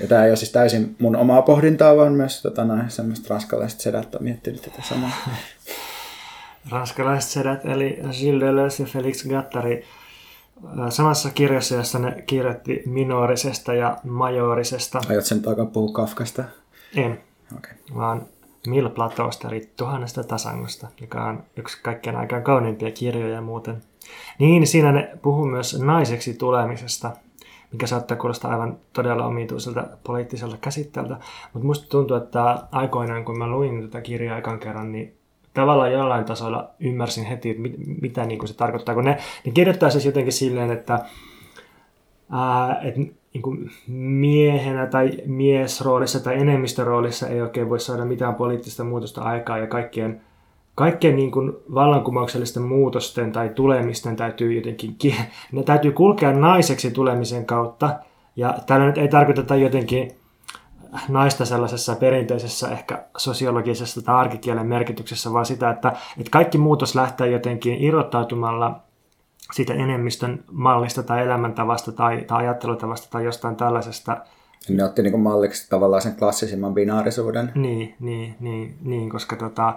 Ja tämä ei ole siis täysin mun omaa pohdintaa, vaan myös tota, semmoista ranskalaiset sedät on miettinyt tätä samaa. ranskalaiset sedät, eli Gilles Deleuze ja Felix Gattari samassa kirjassa, jossa ne kirjoitti minorisesta ja majorisesta. Aiot sen takaa puhua Kafkasta? En, okay. vaan Mil Platosta, eli Tuhannesta tasangosta, joka on yksi kaikkien aikaan kauneimpia kirjoja muuten. Niin, siinä ne puhuu myös naiseksi tulemisesta, mikä saattaa kuulostaa aivan todella omituiselta poliittiselta käsitteeltä. Mutta musta tuntuu, että aikoinaan kun mä luin tätä kirjaa ekan kerran, niin tavallaan jollain tasolla ymmärsin heti, että mit, mitä niin kuin se tarkoittaa, kun ne, ne kirjoittaa siis jotenkin silleen, että, ää, että niin kuin miehenä tai miesroolissa tai enemmistöroolissa ei oikein voi saada mitään poliittista muutosta aikaa ja kaikkien, kaikkien niin kuin vallankumouksellisten muutosten tai tulemisten täytyy jotenkin, ne täytyy kulkea naiseksi tulemisen kautta. Ja tällä nyt ei tarkoiteta jotenkin naista sellaisessa perinteisessä ehkä sosiologisessa tai arkikielen merkityksessä, vaan sitä, että, että kaikki muutos lähtee jotenkin irrottautumalla siitä enemmistön mallista tai elämäntavasta tai, tai ajattelutavasta tai jostain tällaisesta. Ne otti niin malliksi tavallaan sen klassisimman binaarisuuden. Niin, niin, niin, niin koska tota,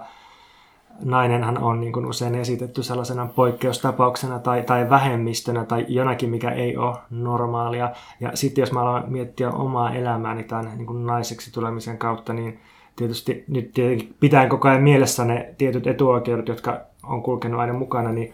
nainenhan on niin kuin usein esitetty sellaisena poikkeustapauksena tai, tai vähemmistönä tai jonakin, mikä ei ole normaalia. Ja sitten jos mä aloin miettiä omaa elämääni tämän niin kuin naiseksi tulemisen kautta, niin tietysti nyt tietenkin pitää koko ajan mielessä ne tietyt etuoikeudet, jotka on kulkenut aina mukana, niin,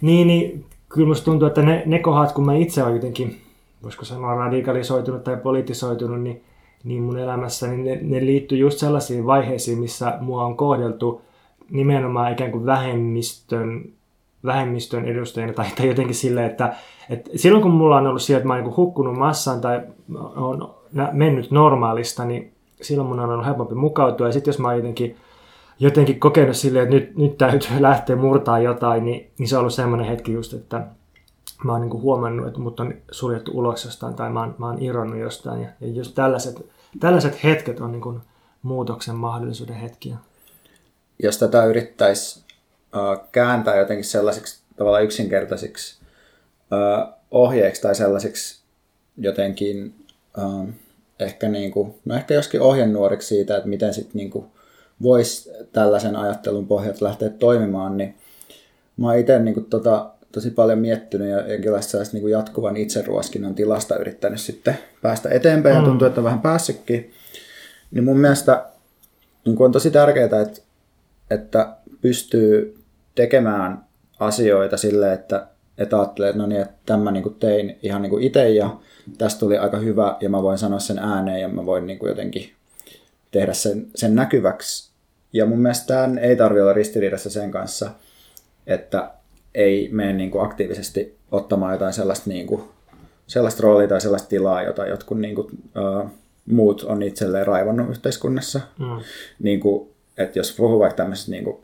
niin, niin kyllä musta tuntuu, että ne, ne kohdat, kun mä itse olen jotenkin, voisiko sanoa radikalisoitunut tai politisoitunut, niin, niin mun elämässä, niin ne, ne liittyy just sellaisiin vaiheisiin, missä mua on kohdeltu nimenomaan ikään kuin vähemmistön, vähemmistön edustajana tai, tai jotenkin silleen, että, että silloin kun mulla on ollut siellä, että mä oon niin hukkunut massaan tai on mennyt normaalista, niin silloin mun on ollut helpompi mukautua. Ja sitten jos mä oon jotenkin, jotenkin kokenut silleen, että nyt, nyt täytyy lähteä murtaa jotain, niin, niin se on ollut semmoinen hetki just, että mä oon niin huomannut, että mut on suljettu ulos jostain tai mä oon, mä oon irronnut jostain. Ja, ja just tällaiset, tällaiset hetket on niin muutoksen mahdollisuuden hetkiä jos tätä yrittäisi kääntää jotenkin sellaisiksi tavallaan yksinkertaisiksi ohjeiksi tai sellaisiksi jotenkin ehkä, niin kuin, no ehkä joskin ohjenuoriksi siitä, että miten sitten niin voisi tällaisen ajattelun pohjalta lähteä toimimaan, niin mä oon itse niin kuin, tota, tosi paljon miettinyt ja jonkinlaista niin kuin jatkuvan itseruoskinnan tilasta yrittänyt sitten päästä eteenpäin ja mm. tuntuu, että vähän päässytkin. Niin mun mielestä niin kuin on tosi tärkeää, että, että pystyy tekemään asioita silleen, että, että ajattelee, että no niin, että tämä niin kuin tein ihan niin itse ja tästä tuli aika hyvä ja mä voin sanoa sen ääneen ja mä voin niin jotenkin tehdä sen, sen näkyväksi. Ja mun mielestä tämä ei tarvitse olla ristiriidassa sen kanssa, että ei mene niin kuin aktiivisesti ottamaan jotain sellaista, niin kuin, sellaista roolia tai sellaista tilaa, jota jotkut niin kuin, uh, muut on itselleen raivannut yhteiskunnassa. Mm. Niin kuin, että jos puhuu vaikka tämmöisestä niin kuin,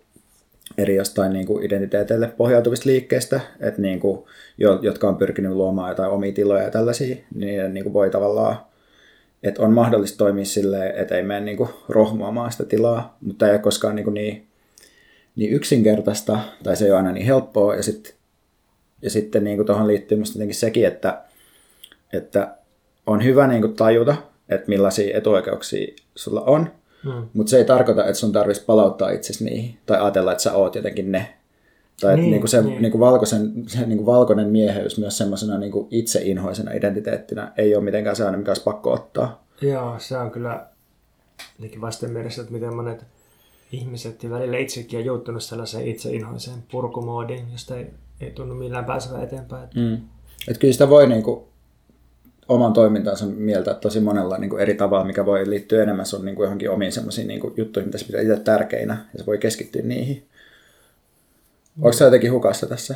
eri jostain niin kuin identiteeteille pohjautuvista liikkeistä, että niin kuin, jotka on pyrkinyt luomaan jotain omia tiloja ja tällaisia, niin niin kuin voi tavallaan, että on mahdollista toimia silleen, että ei mene niin kuin rohmuamaan sitä tilaa, mutta ei ole koskaan niin, kuin niin, niin yksinkertaista, tai se ei ole aina niin helppoa, ja, sit, ja sitten niin kuin tuohon liittyy minusta jotenkin sekin, että, että on hyvä niin kuin tajuta, että millaisia etuoikeuksia sulla on, Hmm. Mutta se ei tarkoita, että sun tarvitsisi palauttaa itsesi niihin tai ajatella, että sä oot jotenkin ne. Tai niin, niinku se niin. niinku valkoisen, se niinku valkoinen mieheys myös semmoisena niinku itseinhoisena identiteettinä ei ole mitenkään sellainen, mikä olisi pakko ottaa. Joo, se on kyllä jotenkin vastenmielessä, että miten monet ihmiset ja välillä itsekin on joutunut sellaiseen itseinhoiseen purkumoodiin, josta ei, ei tunnu millään pääsevä eteenpäin. Mm. Et kyllä sitä voi niinku oman toimintansa mieltä tosi monella niin kuin eri tavalla, mikä voi liittyä enemmän sun niin kuin johonkin omiin semmoisiin niin juttuihin, mitä sä pitää itse tärkeinä, ja se voi keskittyä niihin. Mm. Onko sä jotenkin hukassa tässä?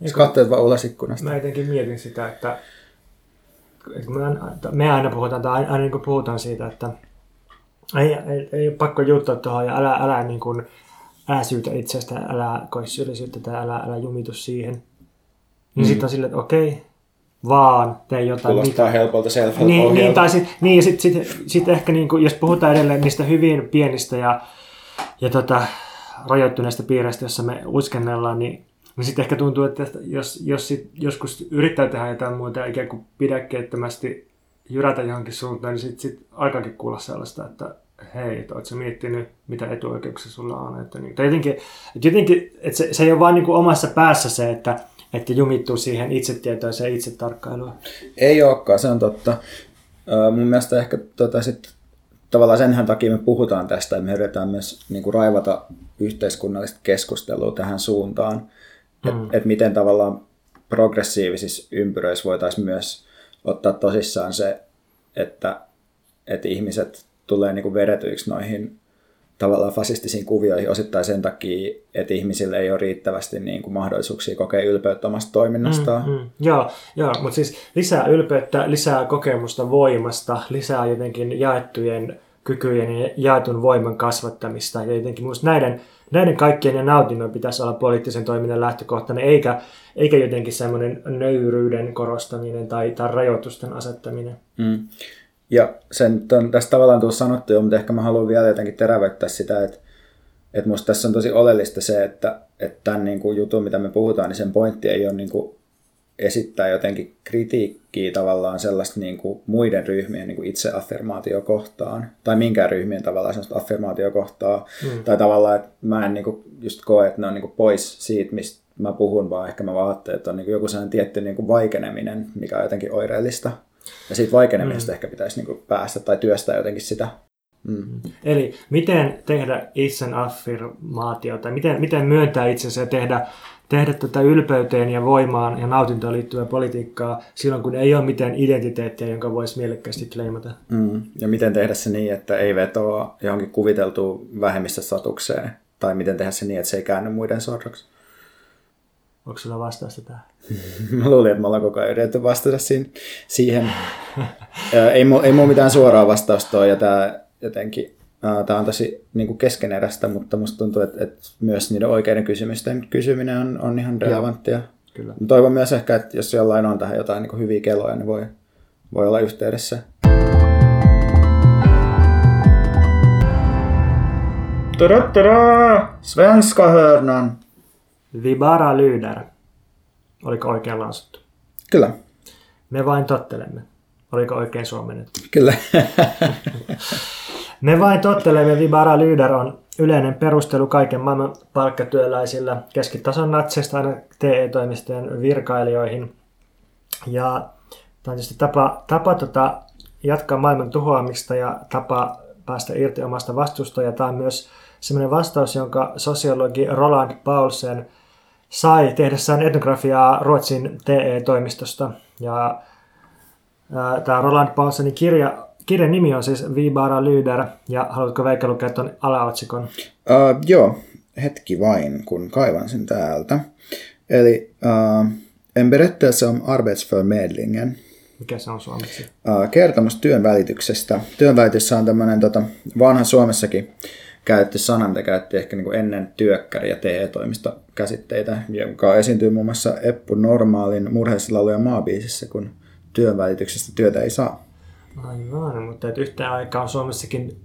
Jos katsoit vaan ulos ikkunasta. Mä jotenkin mietin sitä, että, että me, aina, puhutaan, tai aina, niin puhutaan siitä, että ei, ei, ei ole pakko juttua tuohon ja älä, älä, niin kuin, älä syytä itsestä, älä koe syyllisyyttä tai älä, älä jumitu siihen. Niin mm. sitten on silleen, että okei, vaan tee jotain. Kuulostaa mitä... helpolta self niin, niin, tai sit, niin, sitten sit, sit ehkä niin kuin, jos puhutaan edelleen niistä hyvin pienistä ja, ja tota, rajoittuneista piireistä, jossa me uskennellaan, niin, niin sitten ehkä tuntuu, että jos, jos sit joskus yrittää tehdä jotain muuta ikään kuin pidäkkeettömästi jyrätä johonkin suuntaan, niin sitten sit aikakin kuulla sellaista, että hei, että oletko miettinyt, mitä etuoikeuksia sulla on. Että, niin, jotenkin, että jotenkin että se, se ei ole vain niin omassa päässä se, että että jumittuu siihen itsetietoiseen itsetarkkailuun. Ei olekaan, se on totta. Mun mielestä ehkä tota, sit, tavallaan senhän takia me puhutaan tästä, että me yritetään myös niin kuin raivata yhteiskunnallista keskustelua tähän suuntaan, mm. että et miten tavallaan progressiivisissa ympyröissä voitaisiin myös ottaa tosissaan se, että, että ihmiset tulee niin kuin vedetyiksi noihin tavallaan fasistisiin kuvioihin osittain sen takia, että ihmisille ei ole riittävästi niin kuin mahdollisuuksia kokea ylpeyttä omasta toiminnastaan. Mm, mm. Joo, joo, mutta siis lisää ylpeyttä, lisää kokemusta voimasta, lisää jotenkin jaettujen kykyjen ja jaetun voiman kasvattamista. Ja jotenkin minusta näiden, näiden kaikkien ja nautinnon pitäisi olla poliittisen toiminnan lähtökohtana, eikä, eikä jotenkin semmoinen nöyryyden korostaminen tai, tai rajoitusten asettaminen. Mm. Ja sen on tässä tavallaan tuossa sanottu jo, mutta ehkä mä haluan vielä jotenkin terävöittää sitä, että, että musta tässä on tosi oleellista se, että, että tämän niin kuin jutun, mitä me puhutaan, niin sen pointti ei ole niin kuin esittää jotenkin kritiikkiä tavallaan sellaista niin kuin muiden ryhmien niin kuin itseaffirmaatiokohtaan, tai minkään ryhmien tavallaan sellaista affirmaatiokohtaa, mm. tai tavallaan, että mä en niin kuin just koe, että ne on niin kuin pois siitä, mistä mä puhun, vaan ehkä mä vaan että on niin kuin joku sellainen tietty niin kuin vaikeneminen, mikä on jotenkin oireellista. Ja siitä vaikenemisesta mm. ehkä pitäisi niin päästä tai työstää jotenkin sitä. Mm. Eli miten tehdä itsen affirmaatiota, miten, miten myöntää itsensä ja tehdä, tehdä tätä ylpeyteen ja voimaan ja nautintoon liittyvää politiikkaa silloin, kun ei ole mitään identiteettiä, jonka voisi mielekkäästi kleimata. Mm. Ja miten tehdä se niin, että ei vetoa johonkin kuviteltuun vähemmistöstatukseen, tai miten tehdä se niin, että se ei käänny muiden sorroksi. Onko sulla vastausta tähän? Mä luulin, että me ollaan koko ajan yritetty vastata siihen. ei, mu, ei mulla mitään suoraa vastausta ole, ja tämä jotenkin Tämä on tosi niin kuin keskeneräistä, mutta musta tuntuu, että, että myös niiden oikeiden kysymysten kysyminen on, on ihan relevanttia. Kyllä. Toivon myös ehkä, että jos jollain on tähän jotain niin kuin hyviä keloja, niin voi, voi olla yhteydessä. Tada, tada! Svenska hörnan! Vibara Lyder. Oliko oikein lausuttu? Kyllä. Me vain tottelemme. Oliko oikein suomennettu? Kyllä. Me vain tottelemme. Vibara Lyder on yleinen perustelu kaiken maailman palkkatyöläisillä keskitason natseista aina TE-toimistojen virkailijoihin. Ja tämä on tietysti tapa, tapa tota, jatkaa maailman tuhoamista ja tapa päästä irti omasta vastuusta. Ja tämä on myös sellainen vastaus, jonka sosiologi Roland Paulsen sai tehdessään etnografiaa Ruotsin TE-toimistosta. Ja tämä Roland Paulsenin kirja, kirjan nimi on siis Vi bara lyder, ja haluatko Veikka lukea tuon alaotsikon? Uh, joo, hetki vain, kun kaivan sen täältä. Eli uh, en berättelse om arbetsförmedlingen. Mikä se on suomeksi? Uh, kertomus työn välityksestä. Työn välitys on tämmöinen tota, vanha Suomessakin käytetty sana, mitä käytti ehkä niin kuin ennen työkkäri- ja TE-toimista käsitteitä, joka esiintyy muun muassa Eppu Normaalin murheessa ja maabiisissä, kun työn välityksestä työtä ei saa. Aivan, mutta että yhtä aikaa Suomessakin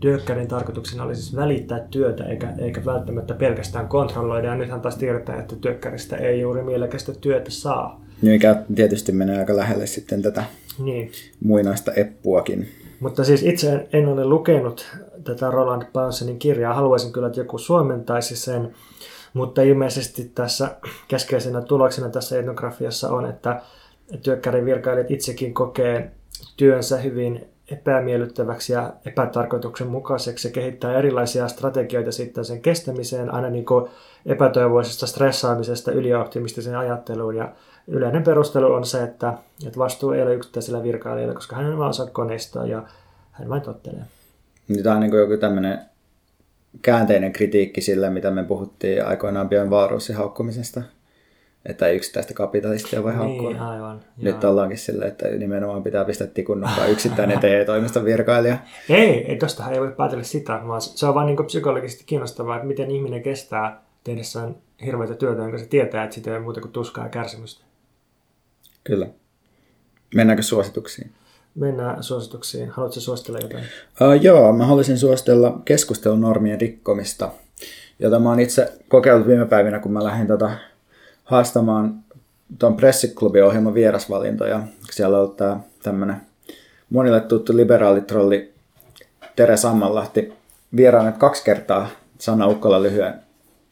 työkkärin tarkoituksena oli siis välittää työtä eikä, eikä välttämättä pelkästään kontrolloida. Ja nythän taas tiedetään, että työkkäristä ei juuri mielekästä työtä saa. Niin, mikä tietysti menee aika lähelle sitten tätä niin. muinaista eppuakin. Mutta siis itse en ole lukenut tätä Roland Paulsenin kirjaa. Haluaisin kyllä, että joku suomentaisi sen. Mutta ilmeisesti tässä keskeisenä tuloksena tässä etnografiassa on, että työkkärin virkailijat itsekin kokee työnsä hyvin epämiellyttäväksi ja epätarkoituksenmukaiseksi ja kehittää erilaisia strategioita sitten sen kestämiseen, aina niin kuin epätoivoisesta stressaamisesta ylioptimistiseen ajatteluun. Ja yleinen perustelu on se, että, että vastuu ei ole yksittäisellä virkailijoilla, koska hän on osa koneistoa ja hän vain tottelee. Niin tämä on niin joku tämmöinen käänteinen kritiikki sille, mitä me puhuttiin aikoinaan Björn Wahlroosin haukkumisesta että yksittäistä kapitalistia voi haukkua. Niin, aivan. Nyt joo. ollaankin sille, että nimenomaan pitää pistää tikun yksittäinen TE-toimiston virkailija. Ei, ei tostahan ei voi päätellä sitä, vaan se on vain niin psykologisesti kiinnostavaa, että miten ihminen kestää tehdessään hirveitä työtä, jonka se tietää, että sitä ei ole muuta kuin tuskaa ja kärsimystä. Kyllä. Mennäänkö suosituksiin? Mennään suosituksiin. Haluatko suositella jotain? Uh, joo, mä haluaisin suositella keskustelunormien rikkomista, jota mä oon itse kokeillut viime päivinä, kun mä lähdin tota haastamaan tuon pressiklubin ohjelman vierasvalintoja. Siellä on tämä tämmöinen monille tuttu liberaalitrolli Tere Sammanlahti vieraana kaksi kertaa Sanna Ukkola lyhyen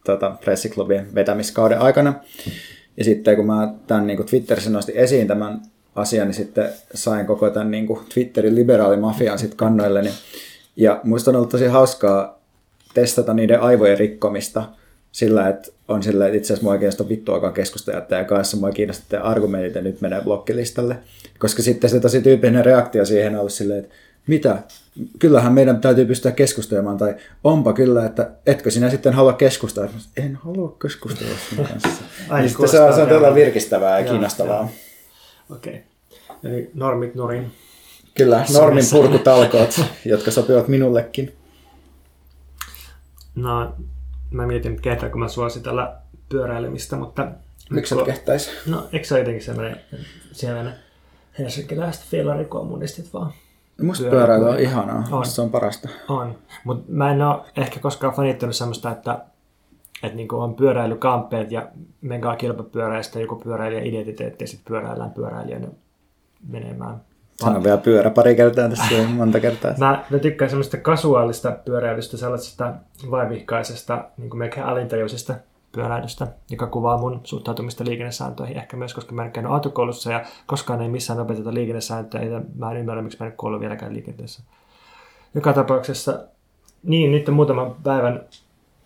tota, pressiklubin vetämiskauden aikana. Ja sitten kun mä tämän niin Twitterissä nostin esiin tämän asian, niin sitten sain koko tämän niin kuin Twitterin liberaalimafian sitten kannoilleni. Ja muista on ollut tosi hauskaa testata niiden aivojen rikkomista – sillä, että on sillä, että itse asiassa mua ei kiinnosta vittuakaan keskustelijoiden kanssa, mua kiinnostaa argumentit ja nyt menee blokkilistalle. Koska sitten se tosi tyypillinen reaktio siihen on ollut silleen, että mitä, kyllähän meidän täytyy pystyä keskustelemaan, tai onpa kyllä, että etkö sinä sitten halua keskustella? En halua keskustella sinun kanssa. Ai, niin se on, se on todella virkistävää ja kiinnostavaa. Okei, okay. Eli normit nurin. Kyllä, normin purkutalkoot, jotka sopivat minullekin. No, mä mietin, että kehtääkö mä suositella pyöräilemistä, mutta... Miksi et kehtäisi? No, eikö se ole jotenkin sellainen, sellainen helsinkiläiset fillarikommunistit vaan? Musta pyöräily on ihanaa, on. se on parasta. On, mutta mä en ole ehkä koskaan fanittanut semmoista, että, että niin on pyöräilykamppeet ja menkää kilpapyöräistä joku pyöräilijä identiteetti ja sitten pyöräillään pyöräilijänä menemään Sano vielä pyörä pari kertaa tässä monta kertaa. Mä, mä tykkään semmoista kasuaalista pyöräilystä, sellaisesta vaivihkaisesta, niin kuin melkein alintajuisesta pyöräilystä, joka kuvaa mun suhtautumista liikennesääntöihin. Ehkä myös, koska mä en käynyt autokoulussa ja koskaan ei missään opeteta liikennesääntöjä, ja mä en ymmärrä, miksi mä en kuullut vieläkään liikenteessä. Joka tapauksessa, niin nyt muutaman päivän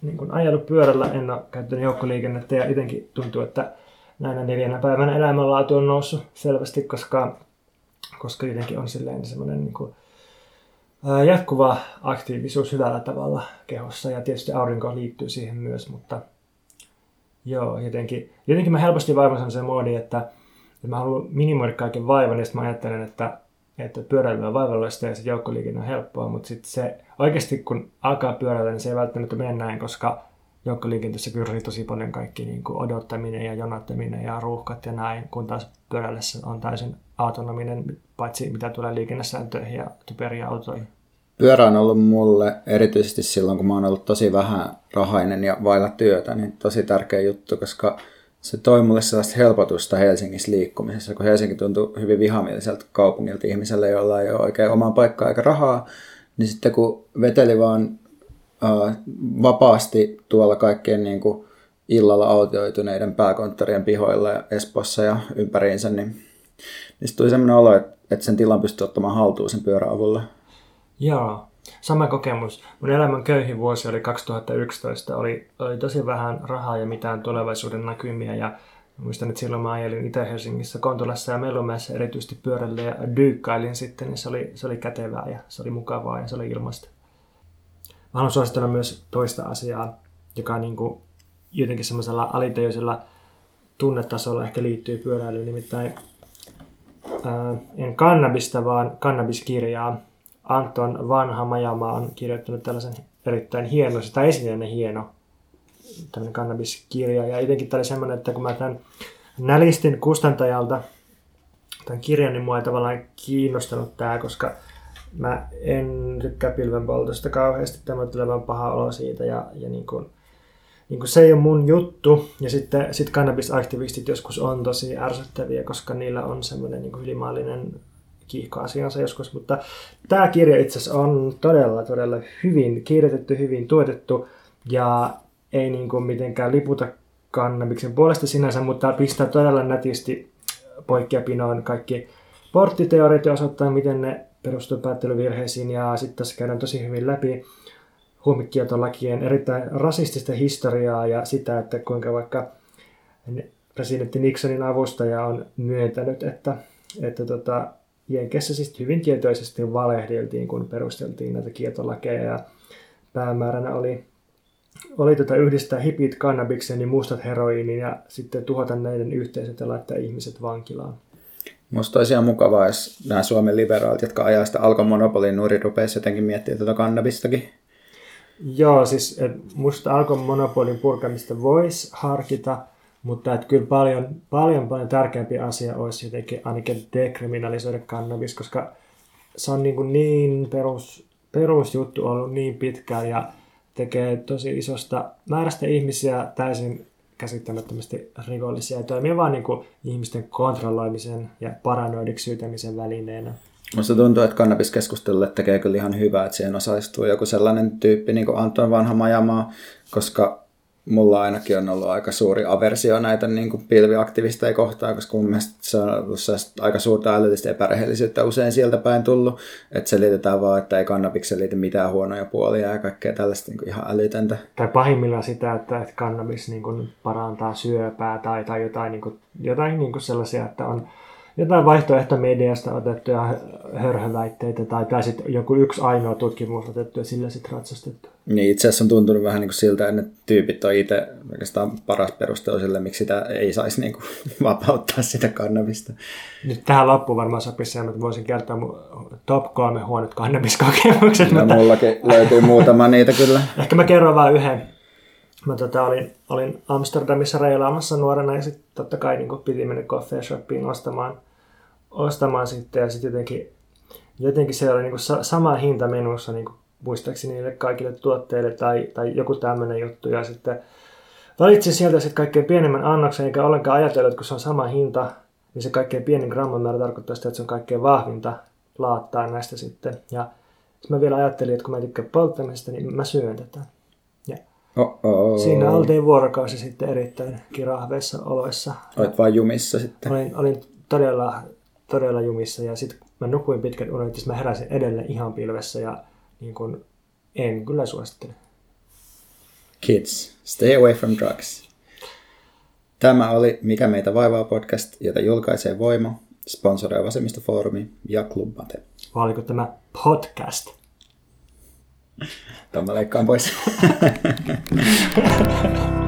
niin kun ajellut pyörällä, en ole käyttänyt joukkoliikennettä ja jotenkin tuntuu, että näinä neljänä päivänä elämänlaatu on noussut selvästi, koska koska jotenkin on silleen semmoinen niin kuin, jatkuva aktiivisuus hyvällä tavalla kehossa. Ja tietysti aurinko liittyy siihen myös, mutta joo, jotenkin, jotenkin mä helposti vaivan sellaiseen moodiin, että, että mä haluan minimoida kaiken vaivan ja sitten mä ajattelen, että, että pyöräily on vaivallista ja se joukkoliikenne on helppoa, mutta sitten se oikeasti kun alkaa pyöräillä, niin se ei välttämättä mene näin, koska joukkoliikenteessä kyrsii tosi paljon kaikki niin kuin odottaminen ja jonattaminen ja ruuhkat ja näin, kun taas pyöräillessä on täysin autonominen, paitsi mitä tulee liikennesääntöihin ja typeriä autoihin. pyörä on ollut mulle, erityisesti silloin kun mä oon ollut tosi vähän rahainen ja vailla työtä, niin tosi tärkeä juttu, koska se toi mulle sellaista helpotusta Helsingissä liikkumisessa, kun Helsinki tuntuu hyvin vihamieliseltä kaupungilta ihmiselle, jolla ei ole oikein omaa paikkaa eikä rahaa, niin sitten kun veteli vaan vapaasti tuolla kaikkien niin kuin illalla autioituneiden pääkonttorien pihoilla ja Espossa ja ympäriinsä, niin, niin tuli sellainen olo, että, sen tilan pystyy ottamaan haltuun sen pyörän avulla. Joo, sama kokemus. Mun elämän köyhin vuosi oli 2011. Oli, oli tosi vähän rahaa ja mitään tulevaisuuden näkymiä. Ja muistan, että silloin mä ajelin Itä-Helsingissä Kontulassa ja Melumäessä erityisesti pyörällä ja dyykkailin sitten. Niin se, oli, se oli kätevää ja se oli mukavaa ja se oli ilmasta. Haluan suositella myös toista asiaa, joka niin kuin jotenkin semmoisella alitajuisella tunnetasolla ehkä liittyy pyöräilyyn. Nimittäin ää, en kannabista, vaan kannabiskirjaa Anton Vanha Majama on kirjoittanut tällaisen erittäin hieno, sitä esineinen hieno tämmöinen kannabiskirja. Ja jotenkin tämä oli semmoinen, että kun mä tämän nälistin kustantajalta tämän kirjan, niin mua ei tavallaan kiinnostanut tämä, koska mä en tykkää pilvenpoltosta kauheasti. Tämä tulee vaan paha olo siitä ja, ja niin kuin, niin kuin se ei ole mun juttu. Ja sitten sit kannabisaktivistit joskus on tosi ärsyttäviä, koska niillä on semmoinen niin ylimaallinen kiihkoasiansa joskus, mutta tämä kirja itse asiassa on todella, todella hyvin kirjoitettu, hyvin tuotettu ja ei niin kuin mitenkään liputa kannabiksen puolesta sinänsä, mutta pistää todella nätisti poikkeapinoon kaikki porttiteoriat ja osoittaa, miten ne perustuu päättelyvirheisiin ja sitten tässä käydään tosi hyvin läpi huumekieltolakien erittäin rasistista historiaa ja sitä, että kuinka vaikka presidentti Nixonin avustaja on myöntänyt, että, että tota, Jenkessä siis hyvin tietoisesti valehdeltiin, kun perusteltiin näitä kieltolakeja ja päämääränä oli, oli tota yhdistää hipit kannabiksen ja mustat heroiinin ja sitten tuhota näiden yhteisöt ja laittaa ihmiset vankilaan. Musta olisi ihan mukavaa, jos nämä Suomen liberaalit, jotka ajaa sitä alkomonopolin nuori, rupeaisi jotenkin miettiä tätä kannabistakin. Joo, siis musta alkomonopolin purkamista voisi harkita, mutta että kyllä paljon, paljon, paljon tärkeämpi asia olisi jotenkin ainakin dekriminalisoida kannabis, koska se on niin, niin perus, perusjuttu ollut niin pitkään ja tekee tosi isosta määrästä ihmisiä täysin käsittämättömästi rikollisia ja toimii vain niin kuin ihmisten kontrolloimisen ja paranoidiksi syytämisen välineenä. Minusta tuntuu, että kannabiskeskustelulle tekee kyllä ihan hyvää, että siihen osallistuu joku sellainen tyyppi niin kuin Anton Vanha Majamaa, koska mulla ainakin on ollut aika suuri aversio näitä niin kuin pilviaktivisteja kohtaan, koska mun mielestä se on ollut aika suurta älyllistä epärehellisyyttä usein sieltä päin tullut, että selitetään vaan, että ei kannabiksen liity mitään huonoja puolia ja kaikkea tällaista niin kuin ihan älytöntä. Tai pahimmillaan sitä, että, että kannabis niin kuin parantaa syöpää tai, tai jotain, niin kuin, jotain niin kuin sellaisia, että on jotain vaihtoehtomediasta otettuja hörhöväitteitä tai, tai sitten joku yksi ainoa tutkimus otettu ja sillä sitten ratsastettu. Niin, itse asiassa on tuntunut vähän niin kuin siltä, että ne tyypit on itse oikeastaan paras perustelu sille, miksi sitä ei saisi niin kuin vapauttaa sitä kannabista. Nyt tähän loppuun varmaan sopisi että voisin kertoa mun top kolme huonot kannabiskokemukset. No, mutta... mullakin löytyy muutama niitä kyllä. Ehkä mä kerron vain yhden. Mä tota, olin, olin Amsterdamissa reilaamassa nuorena ja sitten totta kai niin piti mennä coffee shopiin ostamaan, ostamaan sitten ja sitten jotenkin, jotenkin se oli niin kuin sama hinta menussa niin kuin muistaakseni niille kaikille tuotteille tai, tai joku tämmöinen juttu. Ja sitten valitsin sieltä sitten kaikkein pienemmän annoksen, eikä ollenkaan ajatellut, että kun se on sama hinta, niin se kaikkein pienin grammamäärä tarkoittaa sitä, että se on kaikkein vahvinta laattaa näistä sitten. Ja sitten mä vielä ajattelin, että kun mä tykkään polttamisesta, niin mä syön tätä. Oh-oh. Siinä oltiin vuorokausi sitten erittäin kirahveissa oloissa. Olet vain jumissa sitten? Olin, olin todella, todella jumissa ja sitten mä nukuin pitkät unet, mä heräsin edelleen ihan pilvessä ja niin kuin, en kyllä suosittele. Kids, stay away from drugs. Tämä oli Mikä meitä vaivaa podcast, jota julkaisee Voima, sponsoroi Vasemmistofoorumi ja Klubbate. Vai oliko tämä podcast? Tämä leikkaan pois.